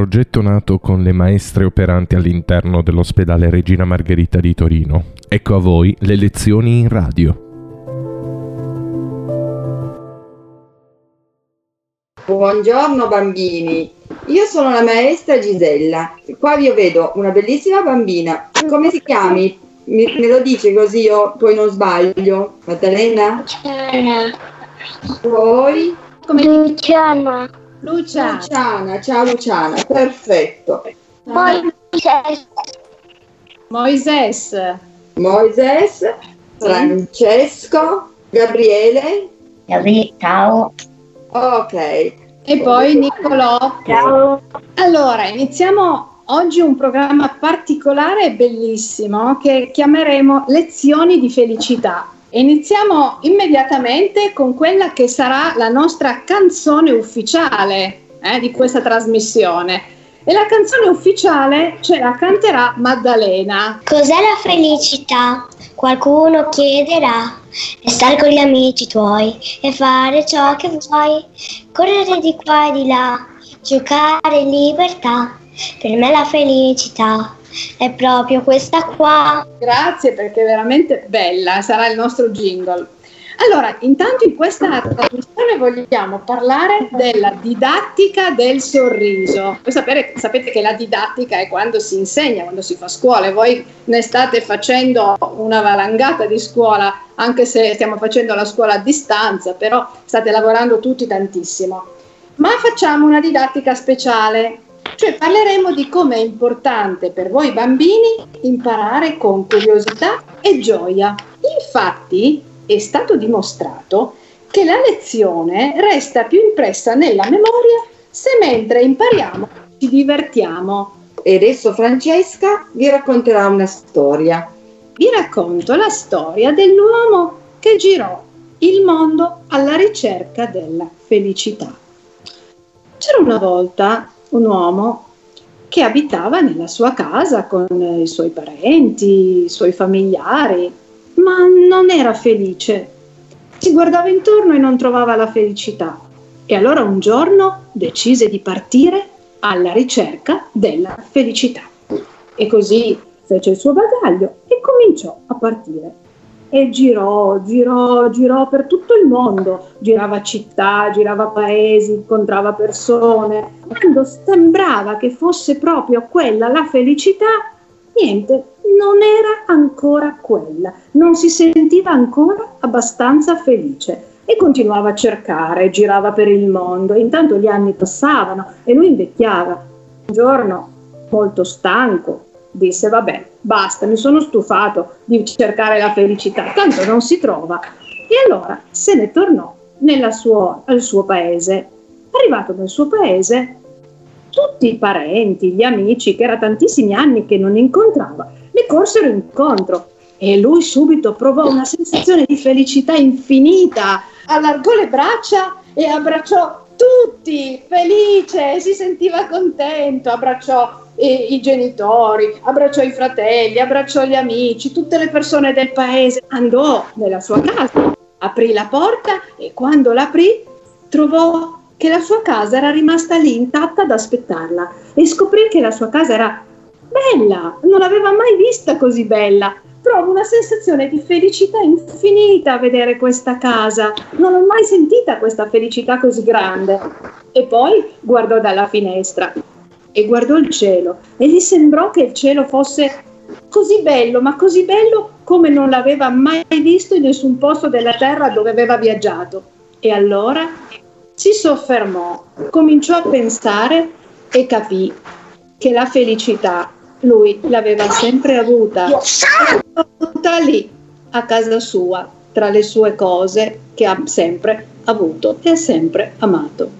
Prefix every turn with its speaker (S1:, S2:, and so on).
S1: progetto nato con le maestre operanti all'interno dell'ospedale Regina Margherita di Torino. Ecco a voi le lezioni in radio.
S2: Buongiorno bambini, io sono la maestra Gisella. Qua vi vedo una bellissima bambina. Come si chiami? Mi, me lo dici così io poi non sbaglio. Maddalena?
S3: Luciana.
S2: Poi?
S3: Come Luciana.
S2: Luciana. Luciana, ciao Luciana, perfetto.
S3: Moises.
S4: Moises.
S2: Moises, Francesco, Gabriele.
S3: Gabriele, ciao.
S2: Ok.
S4: E poi Niccolò.
S3: Ciao.
S4: Allora, iniziamo oggi un programma particolare e bellissimo che chiameremo Lezioni di felicità. Iniziamo immediatamente con quella che sarà la nostra canzone ufficiale eh, di questa trasmissione. E la canzone ufficiale ce la canterà Maddalena.
S3: Cos'è la felicità? Qualcuno chiederà. Stare con gli amici tuoi e fare ciò che vuoi. Correre di qua e di là, giocare in libertà. Per me la felicità è proprio questa qua.
S4: Grazie perché è veramente bella, sarà il nostro jingle. Allora, intanto in questa trasmissione vogliamo parlare della didattica del sorriso. Voi sapere, sapete che la didattica è quando si insegna, quando si fa scuola e voi ne state facendo una valangata di scuola, anche se stiamo facendo la scuola a distanza, però state lavorando tutti tantissimo. Ma facciamo una didattica speciale, cioè parleremo di come è importante per voi bambini imparare con curiosità e gioia. Infatti è stato dimostrato che la lezione resta più impressa nella memoria se mentre impariamo ci divertiamo.
S2: E adesso Francesca vi racconterà una storia.
S4: Vi racconto la storia dell'uomo che girò il mondo alla ricerca della felicità. C'era una volta un uomo che abitava nella sua casa con i suoi parenti, i suoi familiari, ma non era felice. Si guardava intorno e non trovava la felicità. E allora un giorno decise di partire alla ricerca della felicità. E così fece il suo bagaglio e cominciò a partire e girò, girò, girò per tutto il mondo, girava città, girava paesi, incontrava persone. Quando sembrava che fosse proprio quella la felicità, niente, non era ancora quella, non si sentiva ancora abbastanza felice e continuava a cercare, girava per il mondo. Intanto gli anni passavano e lui invecchiava. Un giorno, molto stanco, disse vabbè, basta, mi sono stufato di cercare la felicità, tanto non si trova. E allora se ne tornò suo, al suo paese. Arrivato nel suo paese, tutti i parenti, gli amici, che era tantissimi anni che non incontrava, le corsero incontro e lui subito provò una sensazione di felicità infinita, allargò le braccia e abbracciò tutti, felice, si sentiva contento, abbracciò i, i genitori, abbracciò i fratelli, abbracciò gli amici, tutte le persone del paese, andò nella sua casa, aprì la porta e quando l'aprì trovò che la sua casa era rimasta lì intatta ad aspettarla e scoprì che la sua casa era bella, non l'aveva mai vista così bella. Provo una sensazione di felicità infinita a vedere questa casa. Non ho mai sentita questa felicità così grande. E poi guardò dalla finestra e guardò il cielo e gli sembrò che il cielo fosse così bello, ma così bello come non l'aveva mai visto in nessun posto della terra dove aveva viaggiato. E allora si soffermò, cominciò a pensare e capì che la felicità lui l'aveva sempre avuta, avuta lì, a casa sua, tra le sue cose che ha sempre avuto e ha sempre amato.